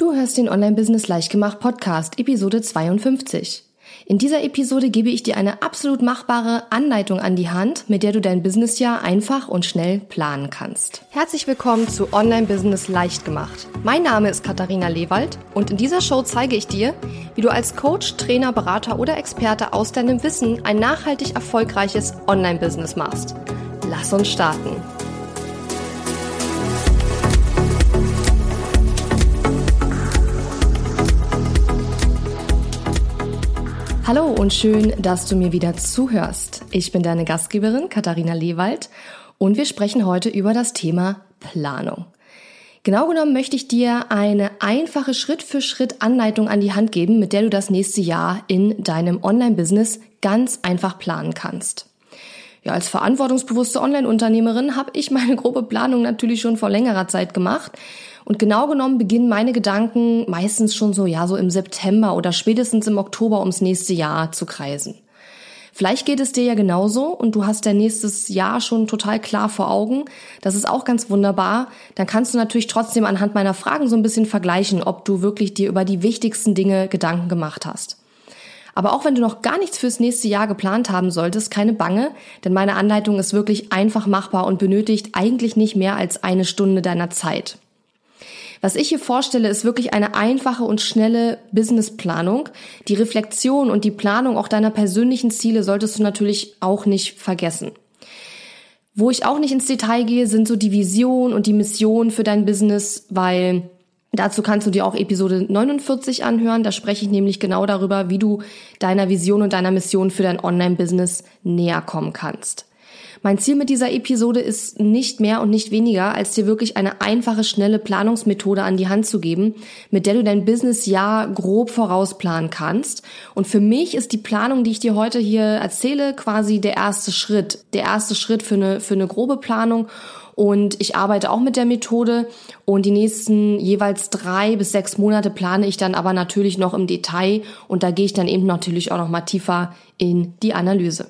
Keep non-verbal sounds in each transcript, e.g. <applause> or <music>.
Du hörst den Online-Business Leichtgemacht Podcast, Episode 52. In dieser Episode gebe ich dir eine absolut machbare Anleitung an die Hand, mit der du dein Businessjahr einfach und schnell planen kannst. Herzlich willkommen zu Online-Business Leichtgemacht. Mein Name ist Katharina Lewald und in dieser Show zeige ich dir, wie du als Coach, Trainer, Berater oder Experte aus deinem Wissen ein nachhaltig erfolgreiches Online-Business machst. Lass uns starten. Hallo und schön, dass du mir wieder zuhörst. Ich bin deine Gastgeberin Katharina Lewald und wir sprechen heute über das Thema Planung. Genau genommen möchte ich dir eine einfache Schritt-für-Schritt Anleitung an die Hand geben, mit der du das nächste Jahr in deinem Online-Business ganz einfach planen kannst. Ja, als verantwortungsbewusste Online-Unternehmerin habe ich meine grobe Planung natürlich schon vor längerer Zeit gemacht und genau genommen beginnen meine Gedanken meistens schon so, ja, so im September oder spätestens im Oktober ums nächste Jahr zu kreisen. Vielleicht geht es dir ja genauso und du hast dein nächstes Jahr schon total klar vor Augen. Das ist auch ganz wunderbar. Dann kannst du natürlich trotzdem anhand meiner Fragen so ein bisschen vergleichen, ob du wirklich dir über die wichtigsten Dinge Gedanken gemacht hast. Aber auch wenn du noch gar nichts fürs nächste Jahr geplant haben solltest, keine Bange, denn meine Anleitung ist wirklich einfach machbar und benötigt eigentlich nicht mehr als eine Stunde deiner Zeit. Was ich hier vorstelle, ist wirklich eine einfache und schnelle Businessplanung. Die Reflexion und die Planung auch deiner persönlichen Ziele solltest du natürlich auch nicht vergessen. Wo ich auch nicht ins Detail gehe, sind so die Vision und die Mission für dein Business, weil dazu kannst du dir auch Episode 49 anhören. Da spreche ich nämlich genau darüber, wie du deiner Vision und deiner Mission für dein Online-Business näher kommen kannst. Mein Ziel mit dieser Episode ist nicht mehr und nicht weniger, als dir wirklich eine einfache, schnelle Planungsmethode an die Hand zu geben, mit der du dein Businessjahr grob vorausplanen kannst. Und für mich ist die Planung, die ich dir heute hier erzähle, quasi der erste Schritt. Der erste Schritt für eine, für eine grobe Planung. Und ich arbeite auch mit der Methode und die nächsten jeweils drei bis sechs Monate plane ich dann aber natürlich noch im Detail und da gehe ich dann eben natürlich auch noch mal tiefer in die Analyse.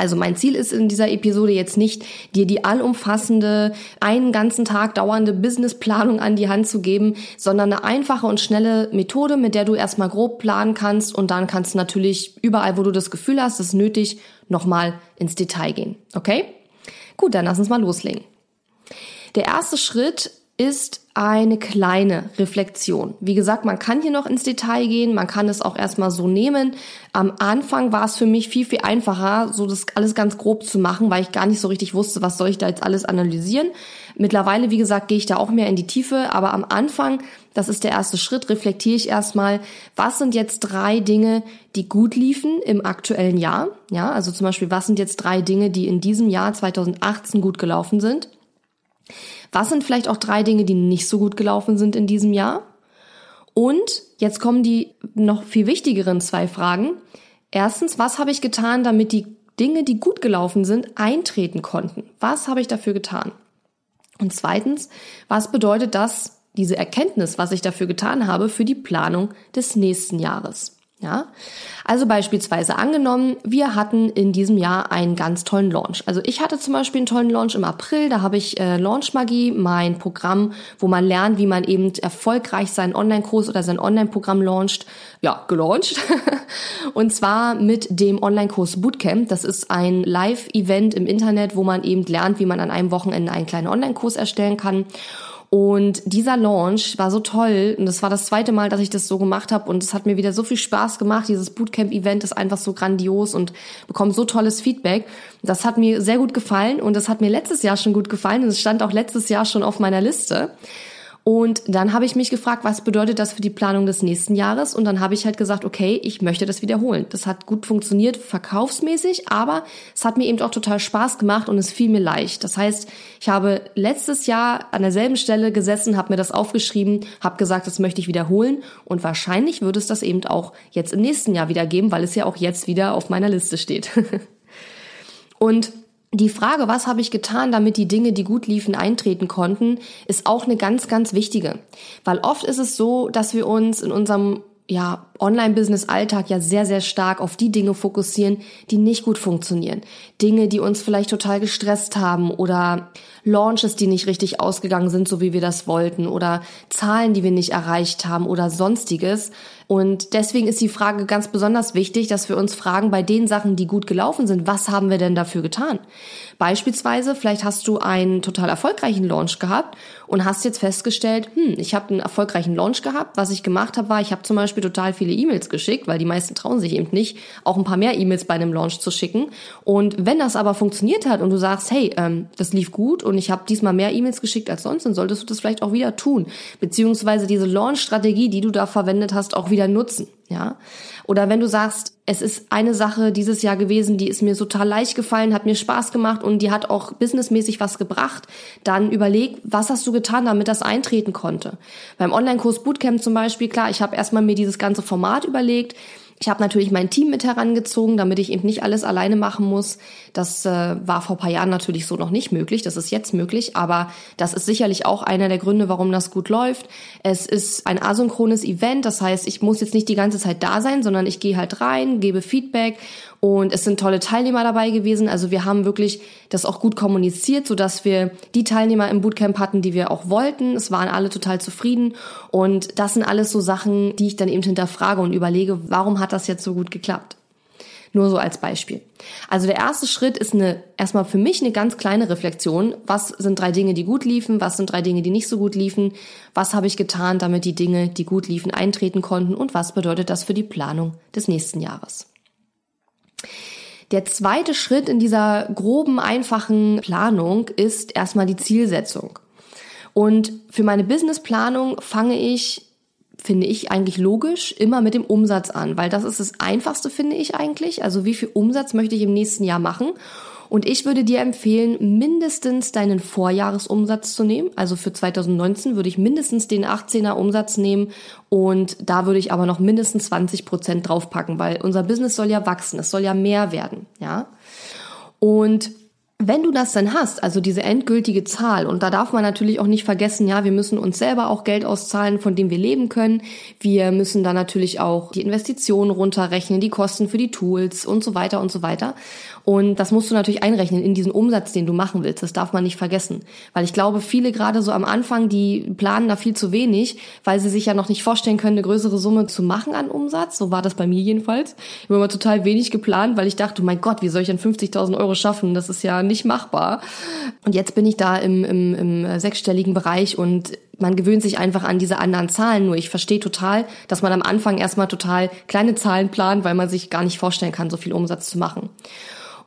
Also mein Ziel ist in dieser Episode jetzt nicht, dir die allumfassende, einen ganzen Tag dauernde Businessplanung an die Hand zu geben, sondern eine einfache und schnelle Methode, mit der du erstmal grob planen kannst und dann kannst du natürlich überall, wo du das Gefühl hast, es ist nötig, nochmal ins Detail gehen. Okay? Gut, dann lass uns mal loslegen. Der erste Schritt ist eine kleine Reflexion. Wie gesagt, man kann hier noch ins Detail gehen, man kann es auch erstmal so nehmen. Am Anfang war es für mich viel, viel einfacher, so das alles ganz grob zu machen, weil ich gar nicht so richtig wusste, was soll ich da jetzt alles analysieren. Mittlerweile, wie gesagt, gehe ich da auch mehr in die Tiefe, aber am Anfang, das ist der erste Schritt, reflektiere ich erstmal, was sind jetzt drei Dinge, die gut liefen im aktuellen Jahr? Ja, also zum Beispiel, was sind jetzt drei Dinge, die in diesem Jahr 2018 gut gelaufen sind? Was sind vielleicht auch drei Dinge, die nicht so gut gelaufen sind in diesem Jahr? Und jetzt kommen die noch viel wichtigeren zwei Fragen. Erstens, was habe ich getan, damit die Dinge, die gut gelaufen sind, eintreten konnten? Was habe ich dafür getan? Und zweitens, was bedeutet das, diese Erkenntnis, was ich dafür getan habe, für die Planung des nächsten Jahres? Ja, also beispielsweise angenommen, wir hatten in diesem Jahr einen ganz tollen Launch. Also ich hatte zum Beispiel einen tollen Launch im April. Da habe ich äh, Launch Magie, mein Programm, wo man lernt, wie man eben erfolgreich seinen Online-Kurs oder sein Online-Programm launcht, ja, gelauncht. <laughs> Und zwar mit dem Online-Kurs Bootcamp. Das ist ein Live-Event im Internet, wo man eben lernt, wie man an einem Wochenende einen kleinen Online-Kurs erstellen kann. Und dieser Launch war so toll und das war das zweite Mal, dass ich das so gemacht habe und es hat mir wieder so viel Spaß gemacht. Dieses Bootcamp-Event ist einfach so grandios und bekommt so tolles Feedback. Das hat mir sehr gut gefallen und das hat mir letztes Jahr schon gut gefallen und es stand auch letztes Jahr schon auf meiner Liste. Und dann habe ich mich gefragt, was bedeutet das für die Planung des nächsten Jahres? Und dann habe ich halt gesagt, okay, ich möchte das wiederholen. Das hat gut funktioniert, verkaufsmäßig, aber es hat mir eben auch total Spaß gemacht und es fiel mir leicht. Das heißt, ich habe letztes Jahr an derselben Stelle gesessen, habe mir das aufgeschrieben, habe gesagt, das möchte ich wiederholen und wahrscheinlich würde es das eben auch jetzt im nächsten Jahr wieder geben, weil es ja auch jetzt wieder auf meiner Liste steht. <laughs> und die Frage, was habe ich getan, damit die Dinge, die gut liefen, eintreten konnten, ist auch eine ganz, ganz wichtige. Weil oft ist es so, dass wir uns in unserem ja, Online-Business-Alltag ja sehr, sehr stark auf die Dinge fokussieren, die nicht gut funktionieren. Dinge, die uns vielleicht total gestresst haben oder Launches, die nicht richtig ausgegangen sind, so wie wir das wollten oder Zahlen, die wir nicht erreicht haben oder sonstiges. Und deswegen ist die Frage ganz besonders wichtig, dass wir uns fragen, bei den Sachen, die gut gelaufen sind, was haben wir denn dafür getan? Beispielsweise, vielleicht hast du einen total erfolgreichen Launch gehabt und hast jetzt festgestellt, hm, ich habe einen erfolgreichen Launch gehabt. Was ich gemacht habe, war, ich habe zum Beispiel total viele E-Mails geschickt, weil die meisten trauen sich eben nicht, auch ein paar mehr E-Mails bei einem Launch zu schicken. Und wenn das aber funktioniert hat und du sagst, hey, ähm, das lief gut und ich habe diesmal mehr E-Mails geschickt als sonst, dann solltest du das vielleicht auch wieder tun. Beziehungsweise diese Launch-Strategie, die du da verwendet hast, auch wieder wieder nutzen, ja? Oder wenn du sagst, es ist eine Sache dieses Jahr gewesen, die ist mir total leicht gefallen, hat mir Spaß gemacht und die hat auch businessmäßig was gebracht, dann überleg, was hast du getan, damit das eintreten konnte. Beim Online-Kurs Bootcamp zum Beispiel, klar, ich habe erstmal mir dieses ganze Format überlegt, ich habe natürlich mein Team mit herangezogen, damit ich eben nicht alles alleine machen muss. Das äh, war vor paar Jahren natürlich so noch nicht möglich. Das ist jetzt möglich, aber das ist sicherlich auch einer der Gründe, warum das gut läuft. Es ist ein asynchrones Event, das heißt, ich muss jetzt nicht die ganze Zeit da sein, sondern ich gehe halt rein, gebe Feedback und es sind tolle Teilnehmer dabei gewesen. Also wir haben wirklich das auch gut kommuniziert, so dass wir die Teilnehmer im Bootcamp hatten, die wir auch wollten. Es waren alle total zufrieden. Und das sind alles so Sachen, die ich dann eben hinterfrage und überlege, warum hat das jetzt so gut geklappt? Nur so als Beispiel. Also der erste Schritt ist eine, erstmal für mich eine ganz kleine Reflexion. Was sind drei Dinge, die gut liefen? Was sind drei Dinge, die nicht so gut liefen? Was habe ich getan, damit die Dinge, die gut liefen, eintreten konnten? Und was bedeutet das für die Planung des nächsten Jahres? Der zweite Schritt in dieser groben, einfachen Planung ist erstmal die Zielsetzung. Und für meine Businessplanung fange ich, finde ich eigentlich logisch, immer mit dem Umsatz an, weil das ist das Einfachste, finde ich eigentlich. Also wie viel Umsatz möchte ich im nächsten Jahr machen? Und ich würde dir empfehlen, mindestens deinen Vorjahresumsatz zu nehmen. Also für 2019 würde ich mindestens den 18er Umsatz nehmen und da würde ich aber noch mindestens 20 Prozent draufpacken, weil unser Business soll ja wachsen, es soll ja mehr werden, ja. Und wenn du das dann hast, also diese endgültige Zahl, und da darf man natürlich auch nicht vergessen, ja, wir müssen uns selber auch Geld auszahlen, von dem wir leben können. Wir müssen dann natürlich auch die Investitionen runterrechnen, die Kosten für die Tools und so weiter und so weiter. Und das musst du natürlich einrechnen in diesen Umsatz, den du machen willst. Das darf man nicht vergessen. Weil ich glaube, viele gerade so am Anfang, die planen da viel zu wenig, weil sie sich ja noch nicht vorstellen können, eine größere Summe zu machen an Umsatz. So war das bei mir jedenfalls. Ich habe immer total wenig geplant, weil ich dachte, mein Gott, wie soll ich denn 50.000 Euro schaffen? Das ist ja nicht machbar. Und jetzt bin ich da im, im, im sechsstelligen Bereich und man gewöhnt sich einfach an diese anderen Zahlen. Nur ich verstehe total, dass man am Anfang erstmal total kleine Zahlen plant, weil man sich gar nicht vorstellen kann, so viel Umsatz zu machen.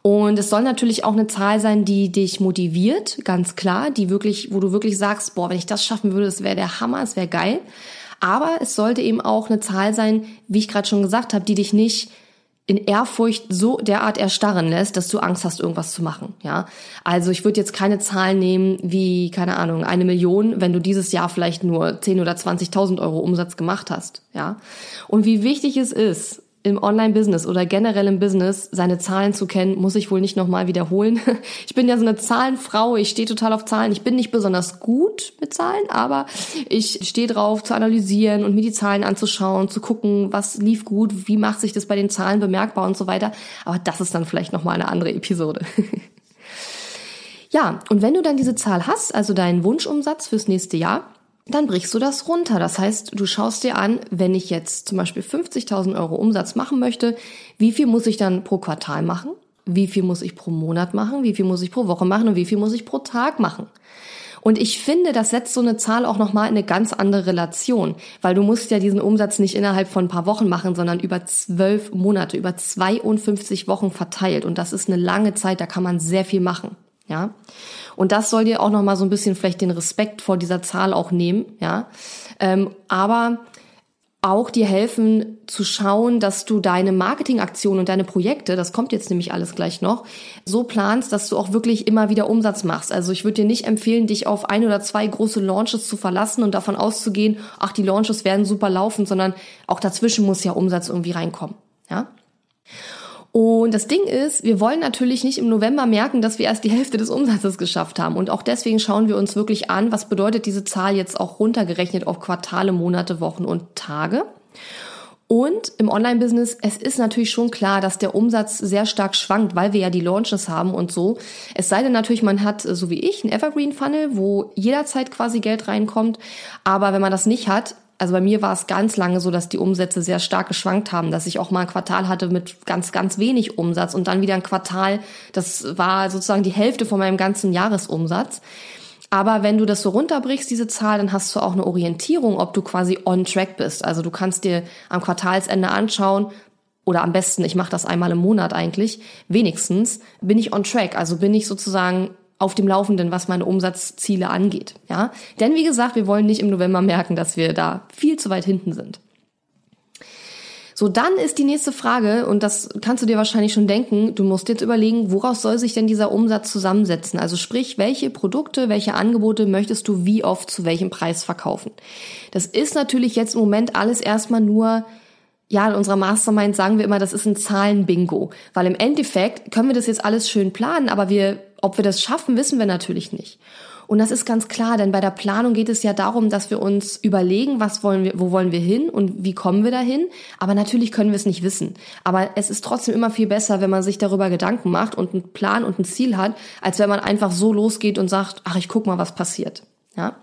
Und es soll natürlich auch eine Zahl sein, die dich motiviert, ganz klar, die wirklich, wo du wirklich sagst, boah, wenn ich das schaffen würde, das wäre der Hammer, es wäre geil. Aber es sollte eben auch eine Zahl sein, wie ich gerade schon gesagt habe, die dich nicht in Ehrfurcht so derart erstarren lässt, dass du Angst hast, irgendwas zu machen. Ja, also ich würde jetzt keine Zahlen nehmen wie keine Ahnung eine Million, wenn du dieses Jahr vielleicht nur 10 oder 20.000 Euro Umsatz gemacht hast. Ja, und wie wichtig es ist, im Online-Business oder generell im Business seine Zahlen zu kennen, muss ich wohl nicht nochmal wiederholen. <laughs> Ich bin ja so eine Zahlenfrau, ich stehe total auf Zahlen. Ich bin nicht besonders gut mit Zahlen, aber ich stehe drauf zu analysieren und mir die Zahlen anzuschauen, zu gucken, was lief gut, wie macht sich das bei den Zahlen bemerkbar und so weiter. Aber das ist dann vielleicht nochmal eine andere Episode. <laughs> ja, und wenn du dann diese Zahl hast, also deinen Wunschumsatz fürs nächste Jahr, dann brichst du das runter. Das heißt, du schaust dir an, wenn ich jetzt zum Beispiel 50.000 Euro Umsatz machen möchte, wie viel muss ich dann pro Quartal machen? Wie viel muss ich pro Monat machen? Wie viel muss ich pro Woche machen? Und wie viel muss ich pro Tag machen? Und ich finde, das setzt so eine Zahl auch nochmal in eine ganz andere Relation, weil du musst ja diesen Umsatz nicht innerhalb von ein paar Wochen machen, sondern über zwölf Monate, über 52 Wochen verteilt. Und das ist eine lange Zeit, da kann man sehr viel machen. Ja. Und das soll dir auch nochmal so ein bisschen vielleicht den Respekt vor dieser Zahl auch nehmen, ja. Ähm, aber auch dir helfen zu schauen, dass du deine Marketingaktionen und deine Projekte, das kommt jetzt nämlich alles gleich noch, so planst, dass du auch wirklich immer wieder Umsatz machst. Also ich würde dir nicht empfehlen, dich auf ein oder zwei große Launches zu verlassen und davon auszugehen, ach, die Launches werden super laufen, sondern auch dazwischen muss ja Umsatz irgendwie reinkommen, ja. Und das Ding ist, wir wollen natürlich nicht im November merken, dass wir erst die Hälfte des Umsatzes geschafft haben. Und auch deswegen schauen wir uns wirklich an, was bedeutet diese Zahl jetzt auch runtergerechnet auf Quartale, Monate, Wochen und Tage. Und im Online-Business, es ist natürlich schon klar, dass der Umsatz sehr stark schwankt, weil wir ja die Launches haben und so. Es sei denn natürlich, man hat, so wie ich, einen Evergreen-Funnel, wo jederzeit quasi Geld reinkommt. Aber wenn man das nicht hat, also bei mir war es ganz lange so, dass die Umsätze sehr stark geschwankt haben, dass ich auch mal ein Quartal hatte mit ganz, ganz wenig Umsatz und dann wieder ein Quartal, das war sozusagen die Hälfte von meinem ganzen Jahresumsatz. Aber wenn du das so runterbrichst, diese Zahl, dann hast du auch eine Orientierung, ob du quasi on track bist. Also du kannst dir am Quartalsende anschauen, oder am besten, ich mache das einmal im Monat eigentlich, wenigstens bin ich on track, also bin ich sozusagen auf dem Laufenden, was meine Umsatzziele angeht. Ja, denn wie gesagt, wir wollen nicht im November merken, dass wir da viel zu weit hinten sind. So, dann ist die nächste Frage, und das kannst du dir wahrscheinlich schon denken, du musst jetzt überlegen, woraus soll sich denn dieser Umsatz zusammensetzen? Also sprich, welche Produkte, welche Angebote möchtest du wie oft zu welchem Preis verkaufen? Das ist natürlich jetzt im Moment alles erstmal nur ja, in unserer Mastermind sagen wir immer, das ist ein Zahlenbingo, weil im Endeffekt können wir das jetzt alles schön planen, aber wir, ob wir das schaffen, wissen wir natürlich nicht. Und das ist ganz klar, denn bei der Planung geht es ja darum, dass wir uns überlegen, was wollen wir, wo wollen wir hin und wie kommen wir dahin. Aber natürlich können wir es nicht wissen. Aber es ist trotzdem immer viel besser, wenn man sich darüber Gedanken macht und einen Plan und ein Ziel hat, als wenn man einfach so losgeht und sagt, ach, ich guck mal, was passiert. Ja.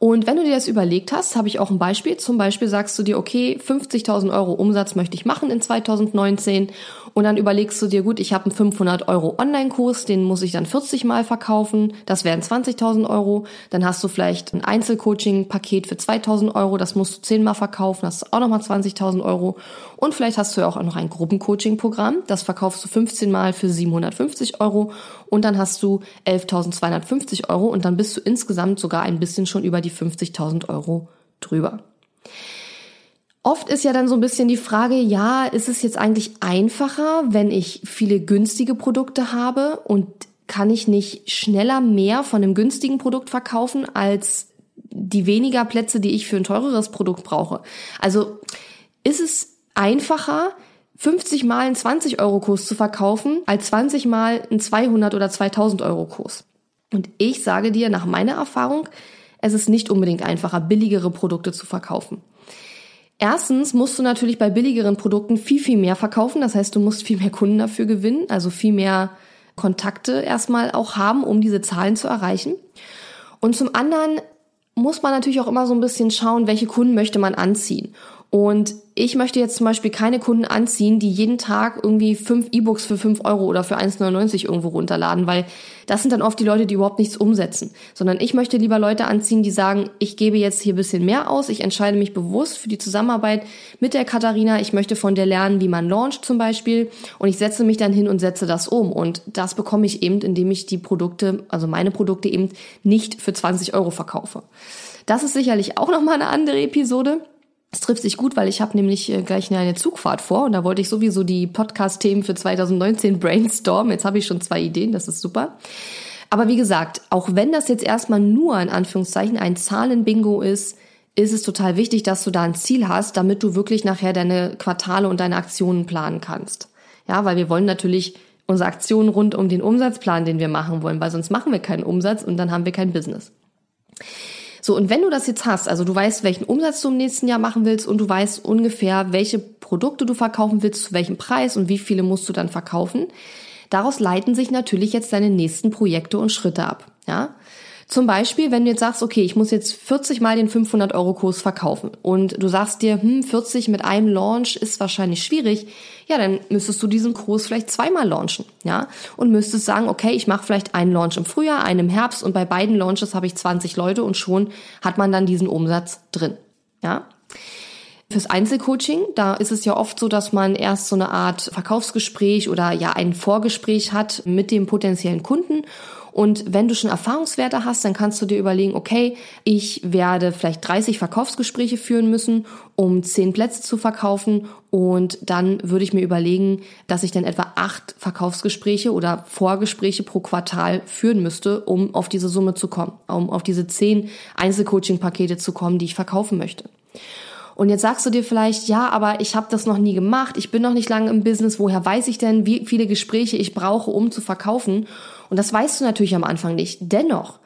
Und wenn du dir das überlegt hast, habe ich auch ein Beispiel. Zum Beispiel sagst du dir, okay, 50.000 Euro Umsatz möchte ich machen in 2019. Und dann überlegst du dir, gut, ich habe einen 500 Euro Online-Kurs, den muss ich dann 40 Mal verkaufen. Das wären 20.000 Euro. Dann hast du vielleicht ein Einzelcoaching-Paket für 2.000 Euro. Das musst du 10 Mal verkaufen. Das ist auch nochmal 20.000 Euro. Und vielleicht hast du ja auch noch ein Gruppencoaching-Programm. Das verkaufst du 15 Mal für 750 Euro. Und dann hast du 11.250 Euro. Und dann bist du insgesamt sogar ein bisschen schon über die die 50.000 Euro drüber. Oft ist ja dann so ein bisschen die Frage, ja, ist es jetzt eigentlich einfacher, wenn ich viele günstige Produkte habe und kann ich nicht schneller mehr von einem günstigen Produkt verkaufen als die weniger Plätze, die ich für ein teureres Produkt brauche? Also ist es einfacher, 50 mal einen 20 Euro Kurs zu verkaufen, als 20 mal einen 200 oder 2000 Euro Kurs? Und ich sage dir nach meiner Erfahrung, es ist nicht unbedingt einfacher, billigere Produkte zu verkaufen. Erstens musst du natürlich bei billigeren Produkten viel, viel mehr verkaufen. Das heißt, du musst viel mehr Kunden dafür gewinnen, also viel mehr Kontakte erstmal auch haben, um diese Zahlen zu erreichen. Und zum anderen muss man natürlich auch immer so ein bisschen schauen, welche Kunden möchte man anziehen. Und ich möchte jetzt zum Beispiel keine Kunden anziehen, die jeden Tag irgendwie fünf E-Books für fünf Euro oder für 1,99 irgendwo runterladen, weil das sind dann oft die Leute, die überhaupt nichts umsetzen. Sondern ich möchte lieber Leute anziehen, die sagen, ich gebe jetzt hier bisschen mehr aus, ich entscheide mich bewusst für die Zusammenarbeit mit der Katharina, ich möchte von der lernen, wie man launcht zum Beispiel und ich setze mich dann hin und setze das um. Und das bekomme ich eben, indem ich die Produkte, also meine Produkte eben nicht für 20 Euro verkaufe. Das ist sicherlich auch nochmal eine andere Episode. Es trifft sich gut, weil ich habe nämlich äh, gleich eine Zugfahrt vor und da wollte ich sowieso die Podcast-Themen für 2019 <laughs> brainstormen. Jetzt habe ich schon zwei Ideen, das ist super. Aber wie gesagt, auch wenn das jetzt erstmal nur in Anführungszeichen ein Zahlenbingo ist, ist es total wichtig, dass du da ein Ziel hast, damit du wirklich nachher deine Quartale und deine Aktionen planen kannst. Ja, weil wir wollen natürlich unsere Aktionen rund um den Umsatzplan, den wir machen wollen, weil sonst machen wir keinen Umsatz und dann haben wir kein Business. So, und wenn du das jetzt hast, also du weißt, welchen Umsatz du im nächsten Jahr machen willst und du weißt ungefähr, welche Produkte du verkaufen willst, zu welchem Preis und wie viele musst du dann verkaufen, daraus leiten sich natürlich jetzt deine nächsten Projekte und Schritte ab. Ja? Zum Beispiel, wenn du jetzt sagst, okay, ich muss jetzt 40 mal den 500 Euro Kurs verkaufen und du sagst dir, hm, 40 mit einem Launch ist wahrscheinlich schwierig, ja, dann müsstest du diesen Kurs vielleicht zweimal launchen, ja, und müsstest sagen, okay, ich mache vielleicht einen Launch im Frühjahr, einen im Herbst und bei beiden Launches habe ich 20 Leute und schon hat man dann diesen Umsatz drin, ja. Fürs Einzelcoaching, da ist es ja oft so, dass man erst so eine Art Verkaufsgespräch oder ja ein Vorgespräch hat mit dem potenziellen Kunden und wenn du schon Erfahrungswerte hast, dann kannst du dir überlegen, okay, ich werde vielleicht 30 Verkaufsgespräche führen müssen, um 10 Plätze zu verkaufen. Und dann würde ich mir überlegen, dass ich dann etwa acht Verkaufsgespräche oder Vorgespräche pro Quartal führen müsste, um auf diese Summe zu kommen, um auf diese 10 Einzelcoaching-Pakete zu kommen, die ich verkaufen möchte. Und jetzt sagst du dir vielleicht, ja, aber ich habe das noch nie gemacht, ich bin noch nicht lange im Business, woher weiß ich denn, wie viele Gespräche ich brauche, um zu verkaufen? Und das weißt du natürlich am Anfang nicht. Dennoch,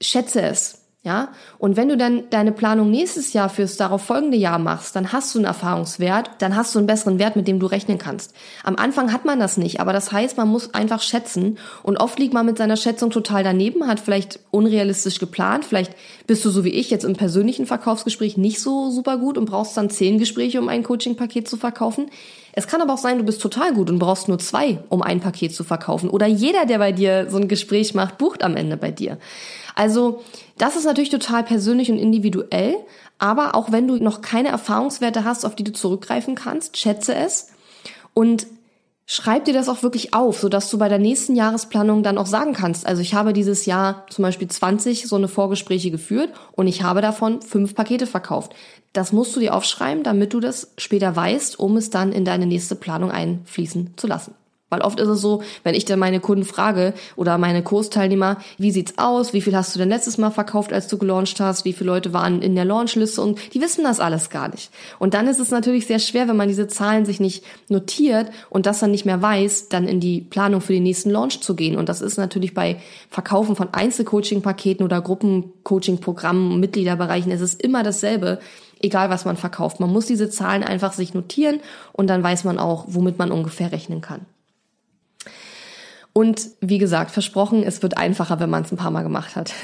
schätze es. Ja, und wenn du dann deine Planung nächstes Jahr fürs darauf folgende Jahr machst, dann hast du einen Erfahrungswert, dann hast du einen besseren Wert, mit dem du rechnen kannst. Am Anfang hat man das nicht, aber das heißt, man muss einfach schätzen und oft liegt man mit seiner Schätzung total daneben, hat vielleicht unrealistisch geplant, vielleicht bist du so wie ich jetzt im persönlichen Verkaufsgespräch nicht so super gut und brauchst dann zehn Gespräche, um ein Coaching-Paket zu verkaufen. Es kann aber auch sein, du bist total gut und brauchst nur zwei, um ein Paket zu verkaufen. Oder jeder, der bei dir so ein Gespräch macht, bucht am Ende bei dir. Also das ist natürlich total persönlich und individuell, aber auch wenn du noch keine Erfahrungswerte hast, auf die du zurückgreifen kannst, schätze es und schreib dir das auch wirklich auf, sodass du bei der nächsten Jahresplanung dann auch sagen kannst, also ich habe dieses Jahr zum Beispiel 20 so eine Vorgespräche geführt und ich habe davon fünf Pakete verkauft. Das musst du dir aufschreiben, damit du das später weißt, um es dann in deine nächste Planung einfließen zu lassen. Weil oft ist es so, wenn ich dann meine Kunden frage oder meine Kursteilnehmer, wie sieht's aus? Wie viel hast du denn letztes Mal verkauft, als du gelauncht hast? Wie viele Leute waren in der Launchliste? Und die wissen das alles gar nicht. Und dann ist es natürlich sehr schwer, wenn man diese Zahlen sich nicht notiert und das dann nicht mehr weiß, dann in die Planung für den nächsten Launch zu gehen. Und das ist natürlich bei Verkaufen von Einzelcoaching-Paketen oder Gruppencoaching-Programmen, Mitgliederbereichen, es ist immer dasselbe egal was man verkauft. Man muss diese Zahlen einfach sich notieren und dann weiß man auch, womit man ungefähr rechnen kann. Und wie gesagt, versprochen, es wird einfacher, wenn man es ein paar Mal gemacht hat. <laughs>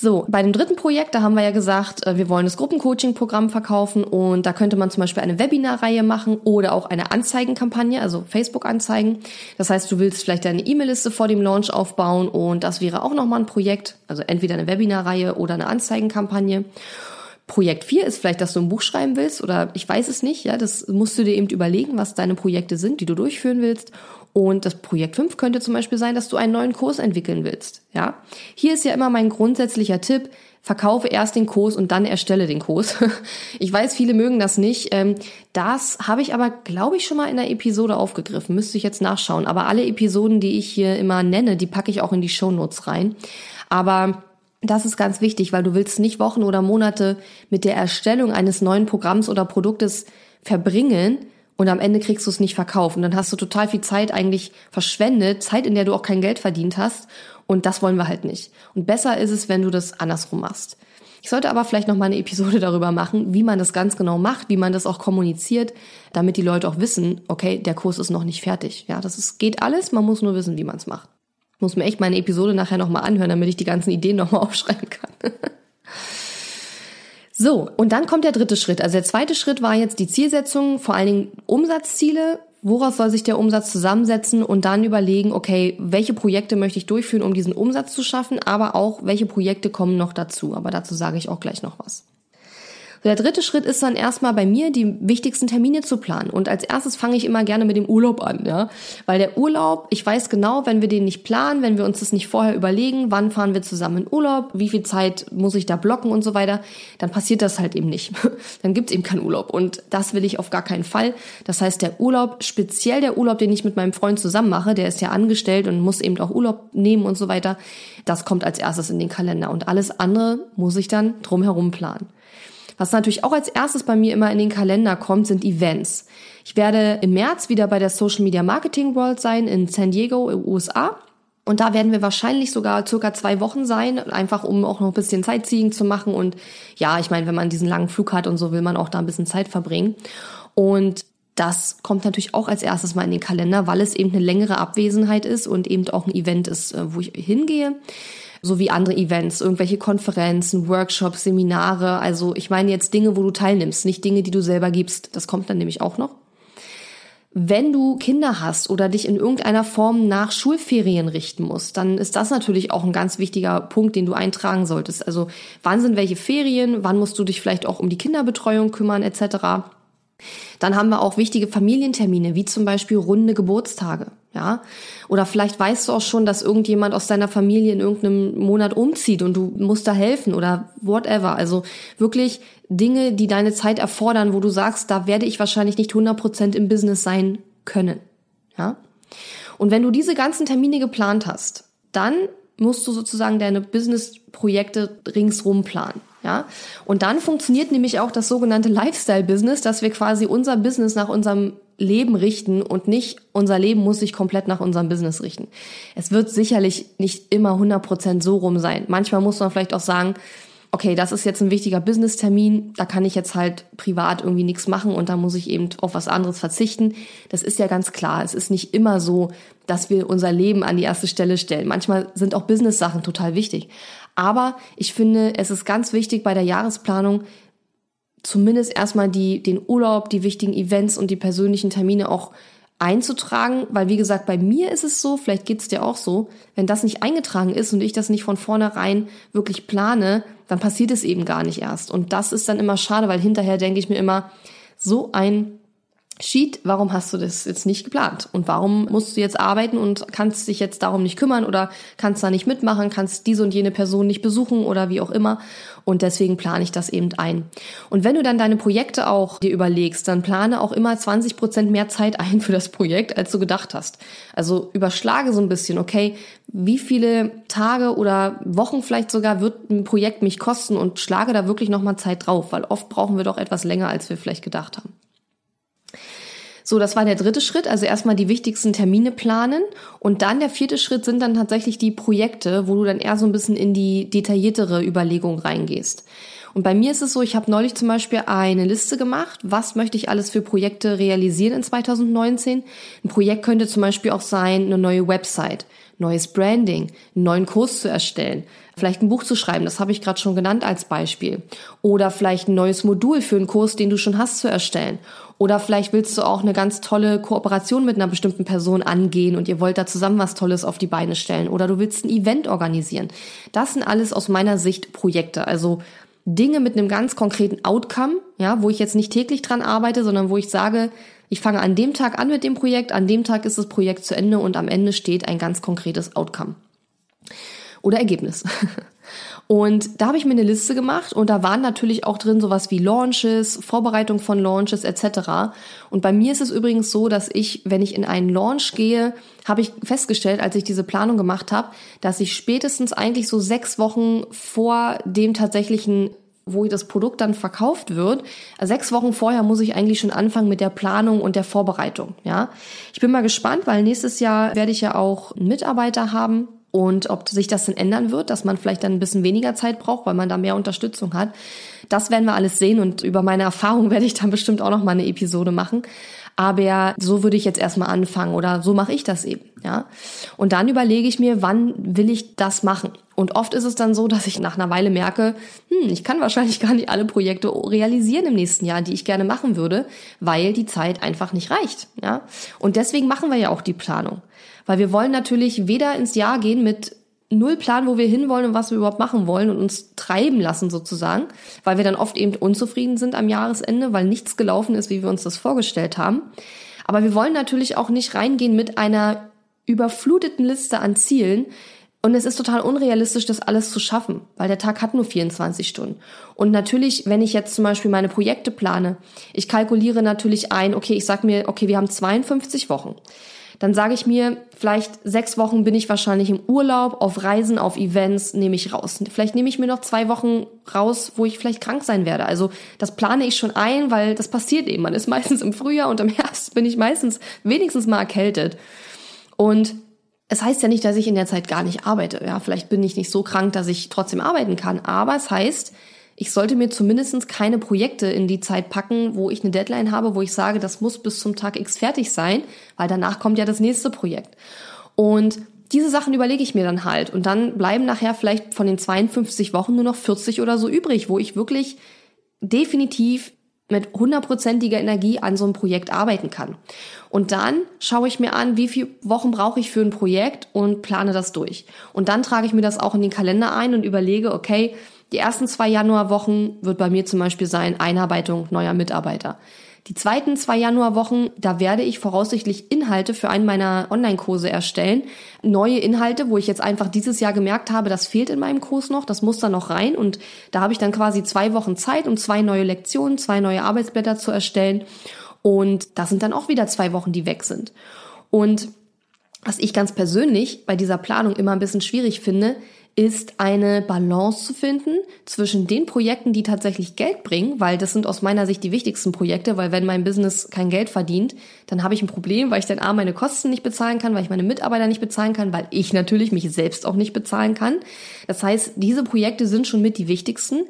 So, bei dem dritten Projekt, da haben wir ja gesagt, äh, wir wollen das Gruppencoaching-Programm verkaufen und da könnte man zum Beispiel eine Webinarreihe machen oder auch eine Anzeigenkampagne, also Facebook-Anzeigen. Das heißt, du willst vielleicht deine E-Mail-Liste vor dem Launch aufbauen und das wäre auch nochmal ein Projekt, also entweder eine Webinarreihe oder eine Anzeigenkampagne. Projekt 4 ist vielleicht, dass du ein Buch schreiben willst oder ich weiß es nicht, ja, das musst du dir eben überlegen, was deine Projekte sind, die du durchführen willst. Und das Projekt 5 könnte zum Beispiel sein, dass du einen neuen Kurs entwickeln willst. Ja, hier ist ja immer mein grundsätzlicher Tipp. Verkaufe erst den Kurs und dann erstelle den Kurs. <laughs> Ich weiß, viele mögen das nicht. Ähm, das habe ich aber, glaube ich, schon mal in einer Episode aufgegriffen. Müsste ich jetzt nachschauen. Aber alle Episoden, die ich hier immer nenne, die packe ich auch in die Show Notes rein. Aber das ist ganz wichtig, weil du willst nicht Wochen oder Monate mit der Erstellung eines neuen Programms oder Produktes verbringen, und am Ende kriegst du es nicht verkauft. Und dann hast du total viel Zeit eigentlich verschwendet, Zeit, in der du auch kein Geld verdient hast. Und das wollen wir halt nicht. Und besser ist es, wenn du das andersrum machst. Ich sollte aber vielleicht noch mal eine Episode <laughs> darüber machen, wie man das ganz genau macht, wie man das auch kommuniziert, damit die Leute auch wissen, okay, der Kurs ist noch nicht fertig. Ja, das ist, geht alles, man muss nur wissen, wie man es macht. Ich muss mir echt meine Episode nachher noch mal anhören, damit ich die ganzen Ideen noch mal <laughs> aufschreiben kann. So, und dann kommt der dritte Schritt. Also der zweite Schritt war jetzt die Zielsetzung, vor allen Dingen Umsatzziele. Woraus soll sich der Umsatz zusammensetzen und dann überlegen, okay, welche Projekte möchte ich durchführen, um diesen Umsatz zu schaffen, aber auch welche Projekte kommen noch dazu. Aber dazu sage ich auch gleich noch was. Der dritte Schritt ist dann erstmal bei mir, die wichtigsten Termine zu planen. Und als erstes fange ich immer gerne mit dem Urlaub an, ja. Weil der Urlaub, ich weiß genau, wenn wir den nicht planen, wenn wir uns das nicht vorher überlegen, wann fahren wir zusammen in Urlaub, wie viel Zeit muss ich da blocken und so weiter, dann passiert das halt eben nicht. <laughs> dann gibt's eben keinen Urlaub. Und das will ich auf gar keinen Fall. Das heißt, der Urlaub, speziell der Urlaub, den ich mit meinem Freund zusammen mache, der ist ja angestellt und muss eben auch Urlaub nehmen und so weiter, das kommt als erstes in den Kalender. Und alles andere muss ich dann drumherum planen. Was natürlich auch als erstes bei mir immer in den Kalender kommt, sind Events. Ich werde im März wieder bei der Social Media Marketing World sein in San Diego, USA. Und da werden wir wahrscheinlich sogar circa zwei Wochen sein, einfach um auch noch ein bisschen Sightseeing zu machen. Und ja, ich meine, wenn man diesen langen Flug hat und so, will man auch da ein bisschen Zeit verbringen. Und das kommt natürlich auch als erstes mal in den Kalender, weil es eben eine längere Abwesenheit ist und eben auch ein Event ist, äh, wo ich hingehe sowie andere Events, irgendwelche Konferenzen, Workshops, Seminare. Also ich meine jetzt Dinge, wo du teilnimmst, nicht Dinge, die du selber gibst. Das kommt dann nämlich auch noch. Wenn du Kinder hast oder dich in irgendeiner Form nach Schulferien richten musst, dann ist das natürlich auch ein ganz wichtiger Punkt, den du eintragen solltest. Also wann sind welche Ferien, wann musst du dich vielleicht auch um die Kinderbetreuung kümmern etc. Dann haben wir auch wichtige Familientermine, wie zum Beispiel runde Geburtstage. Ja, oder vielleicht weißt du auch schon, dass irgendjemand aus deiner Familie in irgendeinem Monat umzieht und du musst da helfen oder whatever. Also wirklich Dinge, die deine Zeit erfordern, wo du sagst, da werde ich wahrscheinlich nicht 100% im Business sein können. Ja. Und wenn du diese ganzen Termine geplant hast, dann musst du sozusagen deine Business-Projekte ringsrum planen. Ja? Und dann funktioniert nämlich auch das sogenannte Lifestyle-Business, dass wir quasi unser Business nach unserem Leben richten und nicht unser Leben muss sich komplett nach unserem Business richten. Es wird sicherlich nicht immer 100% so rum sein. Manchmal muss man vielleicht auch sagen, okay, das ist jetzt ein wichtiger Business-Termin, da kann ich jetzt halt privat irgendwie nichts machen und da muss ich eben auf was anderes verzichten. Das ist ja ganz klar. Es ist nicht immer so, dass wir unser Leben an die erste Stelle stellen. Manchmal sind auch Business-Sachen total wichtig. Aber ich finde, es ist ganz wichtig bei der Jahresplanung, zumindest erstmal die, den Urlaub, die wichtigen Events und die persönlichen Termine auch einzutragen, weil wie gesagt, bei mir ist es so, vielleicht geht's dir auch so, wenn das nicht eingetragen ist und ich das nicht von vornherein wirklich plane, dann passiert es eben gar nicht erst. Und das ist dann immer schade, weil hinterher denke ich mir immer, so ein Sheet, warum hast du das jetzt nicht geplant? Und warum musst du jetzt arbeiten und kannst dich jetzt darum nicht kümmern oder kannst da nicht mitmachen, kannst diese und jene Person nicht besuchen oder wie auch immer. Und deswegen plane ich das eben ein. Und wenn du dann deine Projekte auch dir überlegst, dann plane auch immer 20 Prozent mehr Zeit <laughs> ein für das Projekt, als du gedacht hast. Also überschlage so ein bisschen, okay, wie viele Tage oder Wochen vielleicht sogar wird ein Projekt mich kosten und schlage da wirklich nochmal Zeit drauf, weil oft brauchen wir doch etwas länger, als wir vielleicht gedacht haben. So, das war der dritte Schritt, also erstmal die wichtigsten Termine planen und dann der vierte Schritt sind dann tatsächlich die Projekte, wo du dann eher so ein bisschen in die detailliertere Überlegung reingehst. Und bei mir ist es so, ich habe neulich zum Beispiel eine Liste gemacht, was möchte ich alles für Projekte realisieren in 2019. Ein Projekt könnte zum Beispiel auch sein, eine neue Website, neues Branding, einen neuen Kurs zu erstellen, vielleicht ein Buch zu schreiben, das habe ich gerade schon genannt als Beispiel. Oder vielleicht ein neues Modul für einen Kurs, den du schon hast, zu erstellen. Oder vielleicht willst du auch eine ganz tolle Kooperation mit einer bestimmten Person angehen und ihr wollt da zusammen was Tolles auf die Beine stellen. Oder du willst ein Event organisieren. Das sind alles aus meiner Sicht Projekte. Also Dinge mit einem ganz konkreten Outcome, ja, wo ich jetzt nicht täglich dran arbeite, sondern wo ich sage, ich fange an dem Tag an mit dem Projekt, an dem Tag ist das Projekt zu Ende und am Ende steht ein ganz konkretes Outcome oder Ergebnis. <laughs> Und da habe ich mir eine Liste gemacht und da waren natürlich auch drin sowas wie Launches, Vorbereitung von Launches etc. Und bei mir ist es übrigens so, dass ich, wenn ich in einen Launch gehe, habe ich festgestellt, als ich diese Planung gemacht habe, dass ich spätestens eigentlich so sechs Wochen vor dem tatsächlichen wo das Produkt dann verkauft wird. Sechs Wochen vorher muss ich eigentlich schon anfangen mit der Planung und der Vorbereitung. Ja, ich bin mal gespannt, weil nächstes Jahr werde ich ja auch einen Mitarbeiter haben und ob sich das dann ändern wird, dass man vielleicht dann ein bisschen weniger Zeit braucht, weil man da mehr Unterstützung hat. Das werden wir alles sehen und über meine Erfahrung <laughs> werde ich dann bestimmt auch noch mal eine Episode machen. Aber so würde ich jetzt erstmal anfangen oder so mache ich das eben, ja. Und dann überlege ich mir, wann will ich das machen? Und oft ist es dann so, dass ich nach einer Weile merke, hm, ich kann wahrscheinlich <laughs> gar nicht alle Projekte realisieren im nächsten Jahr, die ich gerne machen würde, weil die Zeit einfach nicht reicht, ja. Und deswegen machen wir ja auch die Planung. Weil wir wollen natürlich weder ins Jahr gehen mit null Plan, wo wir hinwollen und was wir überhaupt machen wollen und uns treiben lassen sozusagen, weil wir dann oft eben unzufrieden sind am Jahresende, weil nichts gelaufen ist, wie wir uns das vorgestellt haben. Aber wir wollen natürlich auch nicht reingehen mit einer überfluteten Liste an Zielen, und es ist total unrealistisch, das alles zu schaffen, weil der Tag hat nur 24 Stunden. Und natürlich, wenn ich jetzt zum Beispiel meine Projekte plane, ich kalkuliere natürlich ein, okay, ich sag mir, okay, wir haben 52 Wochen dann sage ich mir, vielleicht sechs Wochen bin ich wahrscheinlich im Urlaub, auf Reisen, auf Events, nehme ich raus. Vielleicht nehme ich mir noch zwei Wochen raus, wo ich vielleicht krank sein werde. Also das plane ich schon ein, weil das passiert eben. Man ist <laughs> meistens im Frühjahr und im Herbst bin ich meistens wenigstens mal erkältet. Und es heißt ja nicht, dass ich in der Zeit gar nicht arbeite. Ja, vielleicht bin ich nicht so krank, dass ich trotzdem arbeiten kann. Aber es heißt, ich sollte mir zumindest keine Projekte in die Zeit packen, wo ich eine Deadline habe, wo ich sage, das muss bis zum Tag X fertig sein, weil danach kommt ja das nächste Projekt. Und diese Sachen überlege ich mir dann halt. Und dann bleiben nachher vielleicht von den 52 Wochen nur noch 40 oder so übrig, wo ich wirklich definitiv mit hundertprozentiger Energie an so einem Projekt arbeiten kann. Und dann schaue ich mir an, wie viele Wochen brauche ich für ein Projekt und plane das durch. Und dann trage ich mir das auch in den Kalender ein und überlege, okay, die ersten zwei Januarwochen wird bei mir zum Beispiel sein Einarbeitung neuer Mitarbeiter. Die zweiten zwei Januarwochen, da werde ich voraussichtlich Inhalte für einen meiner Online-Kurse erstellen. Neue Inhalte, wo ich jetzt einfach dieses Jahr gemerkt habe, das fehlt in meinem Kurs noch, das muss da noch rein. Und da habe ich dann quasi zwei Wochen Zeit, um zwei neue Lektionen, zwei neue Arbeitsblätter zu erstellen. Und das sind dann auch wieder zwei Wochen, die weg sind. Und was ich ganz persönlich bei dieser Planung immer ein bisschen schwierig finde, ist eine Balance zu finden zwischen den Projekten, die tatsächlich Geld bringen, weil das sind aus meiner Sicht die wichtigsten Projekte, weil wenn mein Business kein Geld verdient, dann habe ich ein Problem, weil ich dann A, meine Kosten nicht bezahlen kann, weil ich meine Mitarbeiter nicht bezahlen kann, weil ich natürlich mich selbst auch nicht bezahlen kann. Das heißt, diese Projekte sind schon mit die wichtigsten.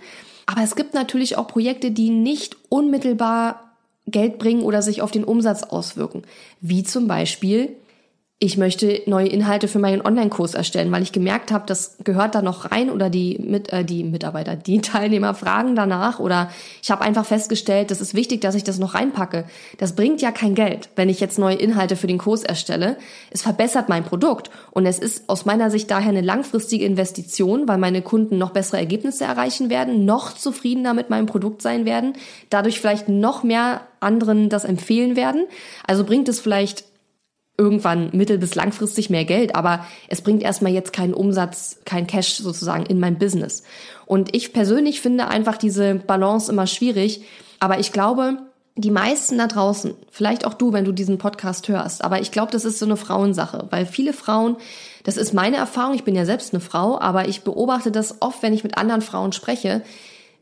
Aber es gibt natürlich auch Projekte, die nicht unmittelbar Geld bringen oder sich auf den Umsatz auswirken. Wie zum Beispiel ich möchte neue Inhalte für meinen Online-Kurs erstellen, weil ich gemerkt habe, das gehört da noch rein oder die, mit, äh, die Mitarbeiter, die <laughs> Teilnehmer fragen danach oder ich habe einfach festgestellt, das ist wichtig, dass ich das noch reinpacke. Das bringt ja kein Geld, wenn ich jetzt neue Inhalte für den Kurs erstelle. Es verbessert mein Produkt und es ist aus meiner Sicht daher eine langfristige Investition, weil meine Kunden noch bessere Ergebnisse erreichen werden, noch zufriedener mit meinem Produkt sein werden, dadurch vielleicht noch mehr anderen das empfehlen werden. Also bringt es vielleicht irgendwann mittel- bis langfristig mehr Geld, aber es bringt erstmal jetzt keinen Umsatz, kein Cash sozusagen in mein Business. Und ich persönlich finde einfach diese Balance immer schwierig, aber ich glaube, die meisten da draußen, vielleicht auch du, wenn du diesen Podcast hörst, aber ich glaube, das ist so eine Frauensache, weil viele Frauen, das ist meine Erfahrung, ich bin ja selbst eine Frau, aber ich beobachte das oft, wenn ich mit anderen Frauen spreche,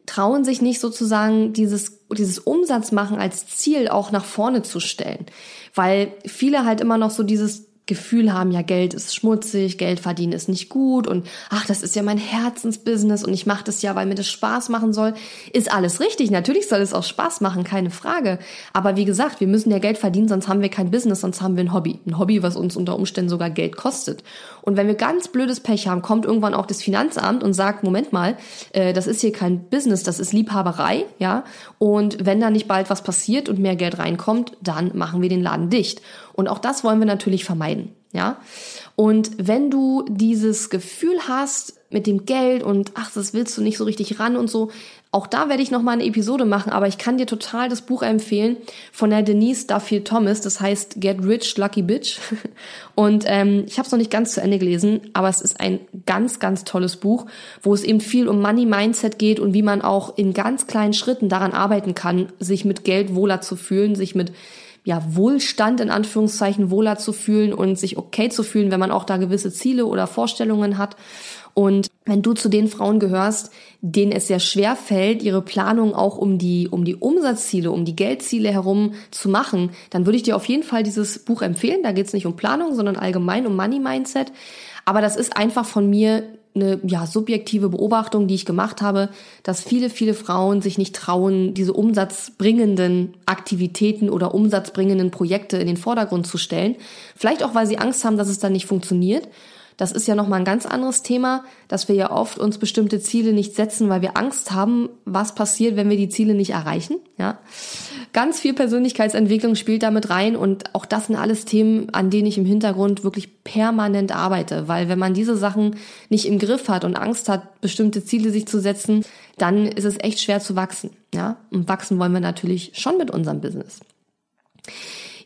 trauen sich nicht sozusagen dieses, dieses Umsatz machen als Ziel auch nach vorne zu stellen. Weil viele halt immer noch so dieses Gefühl haben, ja, Geld ist schmutzig, Geld verdienen ist nicht gut und ach, das ist ja mein Herzensbusiness und ich mache das ja, weil mir das Spaß machen soll, ist alles richtig. Natürlich soll es auch Spaß machen, keine Frage. Aber wie gesagt, wir müssen ja Geld verdienen, sonst haben wir kein Business, sonst haben wir ein Hobby. Ein Hobby, was uns unter Umständen sogar Geld kostet. Und wenn wir ganz blödes Pech haben, kommt irgendwann auch das Finanzamt und sagt, Moment mal, äh, das ist hier kein Business, das ist Liebhaberei, ja. Und wenn da nicht bald was passiert und mehr Geld reinkommt, dann machen wir den Laden dicht. Und auch das wollen wir natürlich vermeiden, ja. Und wenn du dieses Gefühl hast mit dem Geld und ach, das willst du nicht so richtig ran und so, auch da werde ich noch mal eine Episode machen, aber ich kann dir total das Buch empfehlen von der Denise Duffield Thomas. Das heißt Get Rich, Lucky Bitch. <laughs> Und ähm, ich habe es noch nicht ganz zu Ende gelesen, aber es ist ein ganz, ganz tolles Buch, wo es eben viel um Money Mindset geht und wie man auch in ganz kleinen Schritten daran arbeiten kann, sich mit Geld wohler zu fühlen, sich mit ja, Wohlstand in Anführungszeichen wohler zu fühlen und sich okay zu fühlen, wenn man auch da gewisse Ziele oder Vorstellungen hat. Und wenn du zu den Frauen gehörst, denen es sehr schwer fällt, ihre Planung auch um die, um die Umsatzziele, um die Geldziele herum zu machen, dann würde ich dir auf jeden Fall dieses Buch empfehlen. Da geht es nicht um Planung, sondern allgemein um Money Mindset. Aber das ist einfach von mir eine ja, subjektive Beobachtung, die ich gemacht habe, dass viele, viele Frauen sich nicht trauen, diese umsatzbringenden Aktivitäten oder umsatzbringenden Projekte in den Vordergrund zu stellen. Vielleicht auch, weil sie Angst haben, dass es dann nicht funktioniert. Das ist ja nochmal ein ganz anderes Thema, dass wir ja oft uns bestimmte Ziele nicht setzen, weil wir Angst haben, was passiert, wenn wir die Ziele nicht erreichen, ja. Ganz viel Persönlichkeitsentwicklung spielt damit rein und auch das sind alles Themen, an denen ich im Hintergrund wirklich permanent arbeite, weil wenn man diese Sachen nicht im Griff hat und Angst hat, bestimmte Ziele sich zu setzen, dann ist es echt schwer zu wachsen, ja. Und wachsen wollen wir natürlich schon mit unserem Business.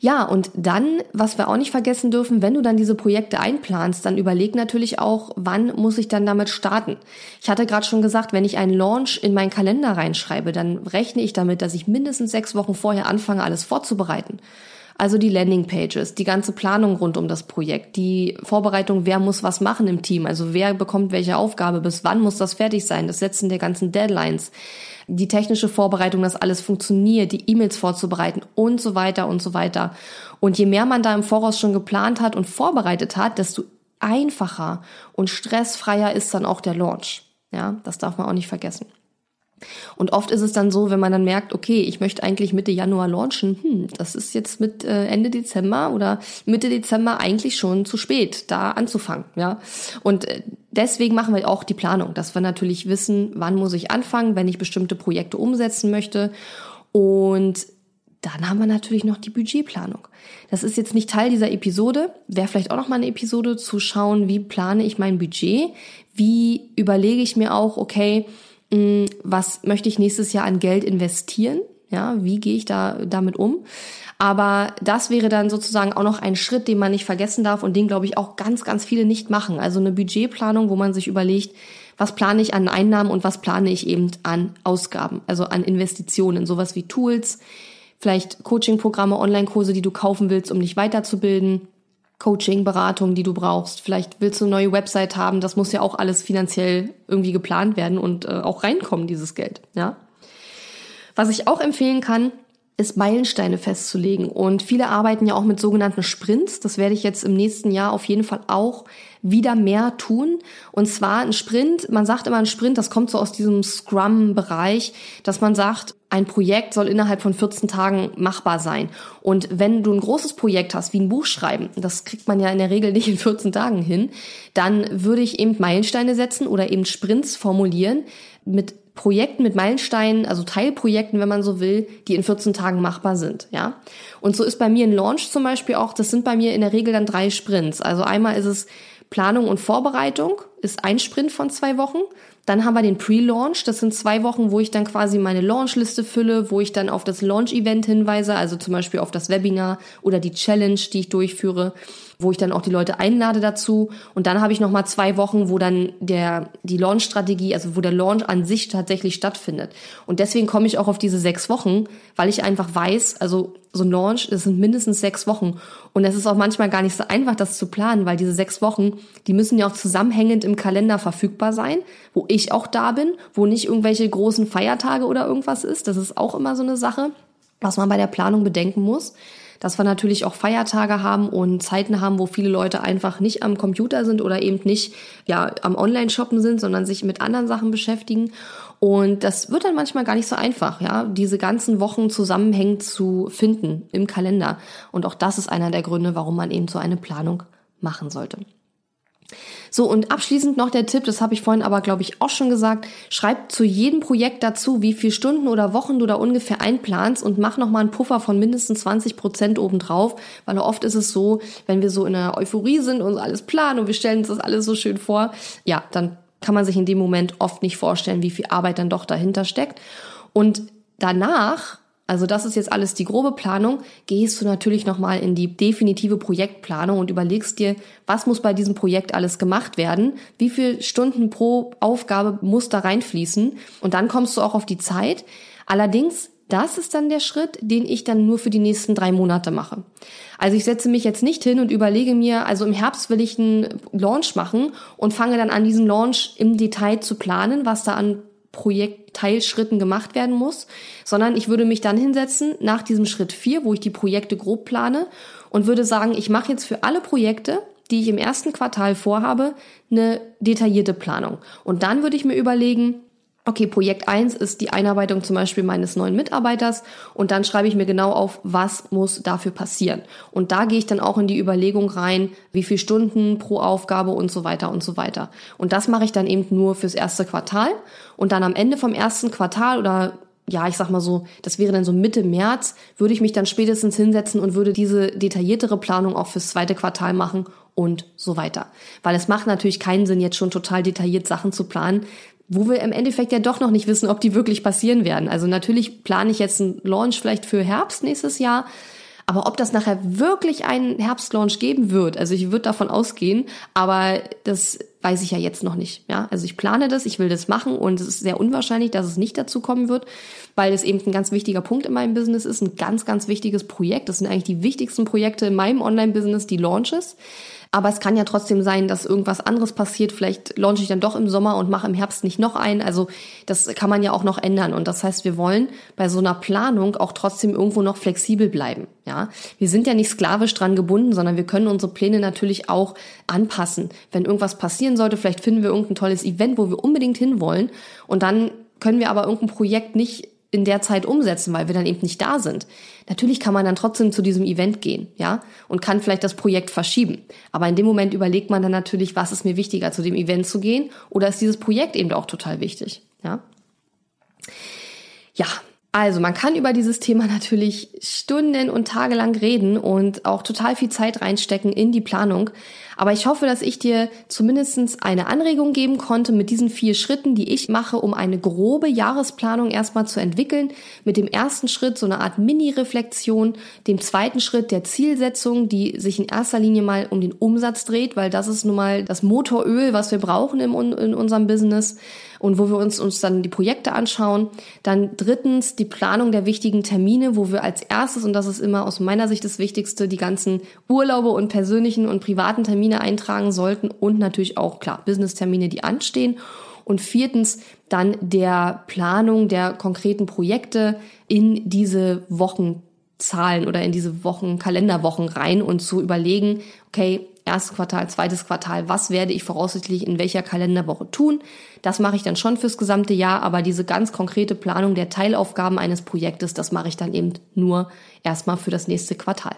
Ja, und dann, was wir auch nicht vergessen dürfen, wenn du dann diese Projekte einplanst, dann überleg natürlich auch, wann muss ich dann damit starten. Ich hatte gerade schon gesagt, wenn ich einen Launch in meinen Kalender reinschreibe, dann rechne ich damit, dass ich mindestens sechs Wochen vorher anfange, alles vorzubereiten. Also die Landingpages, die ganze Planung rund um das Projekt, die Vorbereitung, wer muss was machen im Team, also wer bekommt welche Aufgabe, bis wann muss das fertig sein, das Setzen der ganzen Deadlines, die technische Vorbereitung, dass alles funktioniert, die E-Mails vorzubereiten und so weiter und so weiter. Und je mehr man da im Voraus schon geplant hat und vorbereitet hat, desto einfacher und stressfreier ist dann auch der Launch. Ja, das darf man auch nicht vergessen. Und oft ist es dann so, wenn man dann merkt, okay, ich möchte eigentlich Mitte Januar launchen, hm, das ist jetzt mit äh, Ende Dezember oder Mitte Dezember eigentlich schon zu spät, da anzufangen, ja. Und äh, deswegen machen wir auch die Planung, dass wir natürlich wissen, wann muss ich anfangen, wenn ich bestimmte Projekte umsetzen möchte. Und dann haben wir natürlich noch die Budgetplanung. Das ist jetzt nicht Teil dieser Episode, wäre vielleicht auch noch mal eine Episode zu schauen, wie plane ich mein Budget, wie überlege ich mir auch, okay, was möchte ich nächstes Jahr an Geld investieren? Ja, wie gehe ich da damit um? Aber das wäre dann sozusagen auch noch ein Schritt, den man nicht vergessen darf und den, glaube ich, auch ganz, ganz viele nicht machen. Also eine Budgetplanung, wo man sich überlegt, was plane ich an Einnahmen und was plane ich eben an Ausgaben, also an Investitionen, sowas wie Tools, vielleicht Coachingprogramme, Online-Kurse, die du kaufen willst, um dich weiterzubilden Coaching, Beratung, die du brauchst. Vielleicht willst du eine neue Website haben. Das muss ja auch alles finanziell irgendwie geplant werden und äh, auch reinkommen, dieses Geld. Ja. Was ich auch empfehlen kann, ist Meilensteine festzulegen. Und viele arbeiten ja auch mit sogenannten Sprints. Das werde ich jetzt im nächsten Jahr auf jeden Fall auch wieder mehr tun. Und zwar ein Sprint, man sagt immer ein Sprint, das kommt so aus diesem Scrum-Bereich, dass man sagt, ein Projekt soll innerhalb von 14 Tagen machbar sein. Und wenn du ein großes Projekt hast, wie ein Buch schreiben, das kriegt man ja in der Regel nicht in 14 Tagen hin, dann würde ich eben Meilensteine setzen oder eben Sprints formulieren mit Projekten mit Meilensteinen, also Teilprojekten, wenn man so will, die in 14 Tagen machbar sind, ja. Und so ist bei mir ein Launch zum Beispiel auch, das sind bei mir in der Regel dann drei Sprints. Also einmal ist es Planung und Vorbereitung, ist ein Sprint von zwei Wochen. Dann haben wir den Pre-Launch. Das sind zwei Wochen, wo ich dann quasi meine Launchliste fülle, wo ich dann auf das Launch-Event hinweise, also zum Beispiel auf das Webinar oder die Challenge, die ich durchführe wo ich dann auch die Leute einlade dazu. Und dann habe ich noch mal zwei Wochen, wo dann der die Launch-Strategie, also wo der Launch an sich tatsächlich stattfindet. Und deswegen komme ich auch auf diese sechs Wochen, weil ich einfach weiß, also so ein Launch, das sind mindestens sechs Wochen. Und es ist auch manchmal gar nicht so einfach, das zu planen, weil diese sechs Wochen, die müssen ja auch zusammenhängend im Kalender verfügbar sein, wo ich auch da bin, wo nicht irgendwelche großen Feiertage oder irgendwas ist. Das ist auch immer so eine Sache, was man bei der Planung bedenken muss dass wir natürlich auch Feiertage haben und Zeiten haben, wo viele Leute einfach nicht am Computer sind oder eben nicht ja am Online-Shoppen sind, sondern sich mit anderen Sachen beschäftigen. Und das wird dann manchmal gar nicht so einfach, ja, diese ganzen Wochen zusammenhängend zu finden im Kalender. Und auch das ist einer der Gründe, warum man eben so eine Planung machen sollte. So, und abschließend noch der Tipp, das habe ich vorhin aber, glaube ich, auch schon gesagt, schreib zu jedem Projekt dazu, wie viel Stunden oder Wochen du da ungefähr einplanst und mach nochmal einen Puffer von mindestens 20 Prozent obendrauf, weil oft ist es so, wenn wir so in einer Euphorie sind und alles planen und wir stellen uns das alles so schön vor, ja, dann kann man sich in dem Moment oft nicht vorstellen, wie viel Arbeit dann doch dahinter steckt. Und danach also das ist jetzt alles die grobe Planung. Gehst du natürlich nochmal in die definitive Projektplanung und überlegst dir, was muss bei diesem Projekt alles gemacht werden? Wie viele Stunden pro Aufgabe muss da reinfließen? Und dann kommst du auch auf die Zeit. Allerdings, das ist dann der Schritt, den ich dann nur für die nächsten drei Monate mache. Also ich setze mich jetzt nicht hin und überlege mir, also im Herbst will ich einen Launch machen und fange dann an, diesen Launch im Detail zu planen, was da an Projektteilschritten gemacht werden muss, sondern ich würde mich dann hinsetzen nach diesem Schritt vier, wo ich die Projekte grob plane und würde sagen, ich mache jetzt für alle Projekte, die ich im ersten Quartal vorhabe, eine detaillierte Planung. Und dann würde ich mir überlegen, okay, Projekt eins ist die Einarbeitung zum Beispiel meines neuen Mitarbeiters und dann schreibe ich mir genau auf, was muss dafür passieren. Und da gehe ich dann auch in die Überlegung rein, wie viel Stunden pro Aufgabe und so weiter und so weiter. Und das mache ich dann eben nur fürs erste Quartal und dann am Ende vom ersten Quartal oder ja, ich sag mal so, das wäre dann so Mitte März, würde ich mich dann spätestens hinsetzen und würde diese detailliertere Planung auch fürs zweite Quartal machen und so weiter. Weil es macht natürlich keinen Sinn, jetzt schon total detailliert Sachen zu planen, wo wir im Endeffekt ja doch noch nicht wissen, ob die wirklich passieren werden. Also natürlich plane ich jetzt einen Launch vielleicht für Herbst nächstes Jahr, aber ob das nachher wirklich einen Herbstlaunch geben wird, also ich würde davon ausgehen, aber das weiß ich ja jetzt noch nicht. Ja, also ich plane das, ich will das machen und es ist sehr unwahrscheinlich, dass es nicht dazu kommen wird, weil es eben ein ganz wichtiger Punkt in meinem Business ist, ein ganz, ganz wichtiges Projekt. Das sind eigentlich die wichtigsten Projekte in meinem Online-Business, die Launches. Aber es kann ja trotzdem sein, dass irgendwas anderes passiert. Vielleicht launche ich dann doch im Sommer und mache im Herbst nicht noch ein. Also das kann man ja auch noch ändern. Und das heißt, wir wollen bei so einer Planung auch trotzdem irgendwo noch flexibel bleiben. Ja, wir sind ja nicht sklavisch dran gebunden, sondern wir können unsere Pläne natürlich auch anpassen. Wenn irgendwas passieren sollte, vielleicht finden wir irgendein tolles Event, wo wir unbedingt hinwollen. Und dann können wir aber irgendein Projekt nicht in der Zeit umsetzen, weil wir dann eben nicht da sind. Natürlich kann man dann trotzdem zu diesem Event gehen, ja, und kann vielleicht das Projekt verschieben. Aber in dem Moment überlegt man dann natürlich, was ist mir wichtiger, zu dem Event zu gehen oder ist dieses Projekt eben auch total wichtig, ja. Ja, also man kann über dieses Thema natürlich Stunden und Tage lang reden und auch total viel Zeit reinstecken in die Planung. Aber ich hoffe, dass ich dir zumindest eine Anregung geben konnte mit diesen vier Schritten, die ich mache, um eine grobe Jahresplanung erstmal zu entwickeln. Mit dem ersten Schritt so eine Art Mini-Reflexion, dem zweiten Schritt der Zielsetzung, die sich in erster Linie mal um den Umsatz dreht, weil das ist nun mal das Motoröl, was wir brauchen in, in unserem Business und wo wir uns, uns dann die Projekte anschauen. Dann drittens die Planung der wichtigen Termine, wo wir als erstes, und das ist immer aus meiner Sicht das Wichtigste, die ganzen Urlaube und persönlichen und privaten Termine eintragen sollten und natürlich auch, klar, Business-Termine, die anstehen. Und viertens dann der Planung der konkreten Projekte in diese Wochenzahlen oder in diese Wochen, Kalenderwochen rein und zu überlegen, okay, erstes Quartal, zweites Quartal, was werde ich voraussichtlich in welcher Kalenderwoche tun. Das mache ich dann schon fürs gesamte Jahr, aber diese ganz konkrete Planung der Teilaufgaben eines Projektes, das mache ich dann eben nur erstmal für das nächste Quartal.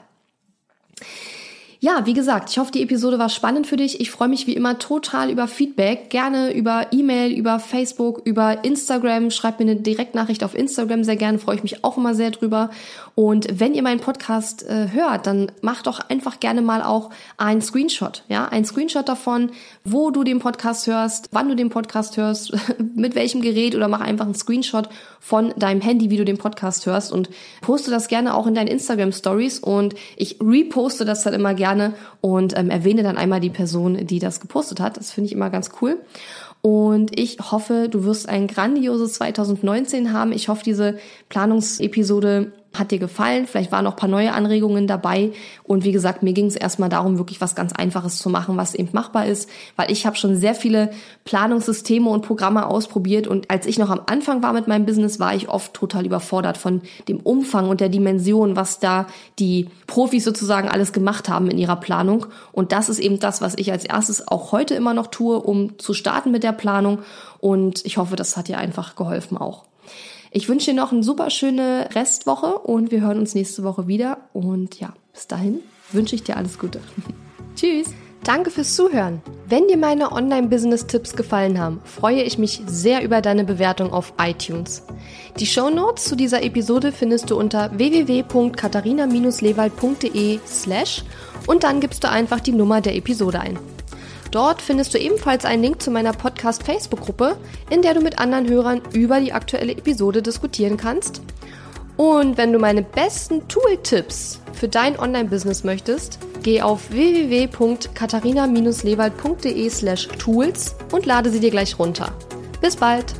Ja, wie gesagt, ich hoffe, die Episode war spannend für dich. Ich freue mich wie immer total über Feedback. Gerne über E-Mail, über Facebook, über Instagram. Schreib mir eine Direktnachricht auf Instagram sehr gerne. Freue ich mich auch immer sehr drüber. Und wenn ihr meinen Podcast äh, hört, dann macht doch einfach gerne mal auch einen Screenshot. Ja, ein Screenshot davon, wo du den Podcast hörst, wann du den Podcast hörst, <laughs> mit welchem Gerät oder mach einfach einen Screenshot von deinem Handy, wie du den Podcast hörst und poste das gerne auch in deinen Instagram Stories und ich reposte das dann immer gerne und ähm, erwähne dann einmal die Person, die das gepostet hat. Das finde ich immer ganz cool. Und ich hoffe, du wirst ein grandioses 2019 haben. Ich hoffe, diese Planungsepisode hat dir gefallen? Vielleicht waren noch paar neue Anregungen dabei. Und wie gesagt, mir ging es erstmal darum, wirklich was ganz Einfaches zu machen, was eben machbar ist, weil ich habe schon sehr viele Planungssysteme und Programme ausprobiert. Und als ich noch am Anfang war mit meinem Business, war ich oft total überfordert von dem Umfang und der Dimension, was da die Profis sozusagen alles gemacht haben in ihrer Planung. Und das ist eben das, was ich als erstes auch heute immer noch tue, um zu starten mit der Planung. Und ich hoffe, das hat dir einfach geholfen auch. Ich wünsche dir noch eine super schöne Restwoche und wir hören uns nächste Woche wieder. Und ja, bis dahin wünsche ich dir alles Gute. <laughs> Tschüss. Danke fürs Zuhören. Wenn dir meine Online-Business-Tipps gefallen haben, freue ich mich sehr über deine Bewertung auf iTunes. Die Show Notes zu dieser Episode findest du unter www.katharina-lewald.de slash und dann gibst du einfach die Nummer der Episode ein. Dort findest du ebenfalls einen Link zu meiner Podcast Facebook-Gruppe, in der du mit anderen Hörern über die aktuelle Episode diskutieren kannst. Und wenn du meine besten Tool-Tipps für dein Online-Business möchtest, geh auf www.katharina-lewald.de slash tools und lade sie dir gleich runter. Bis bald!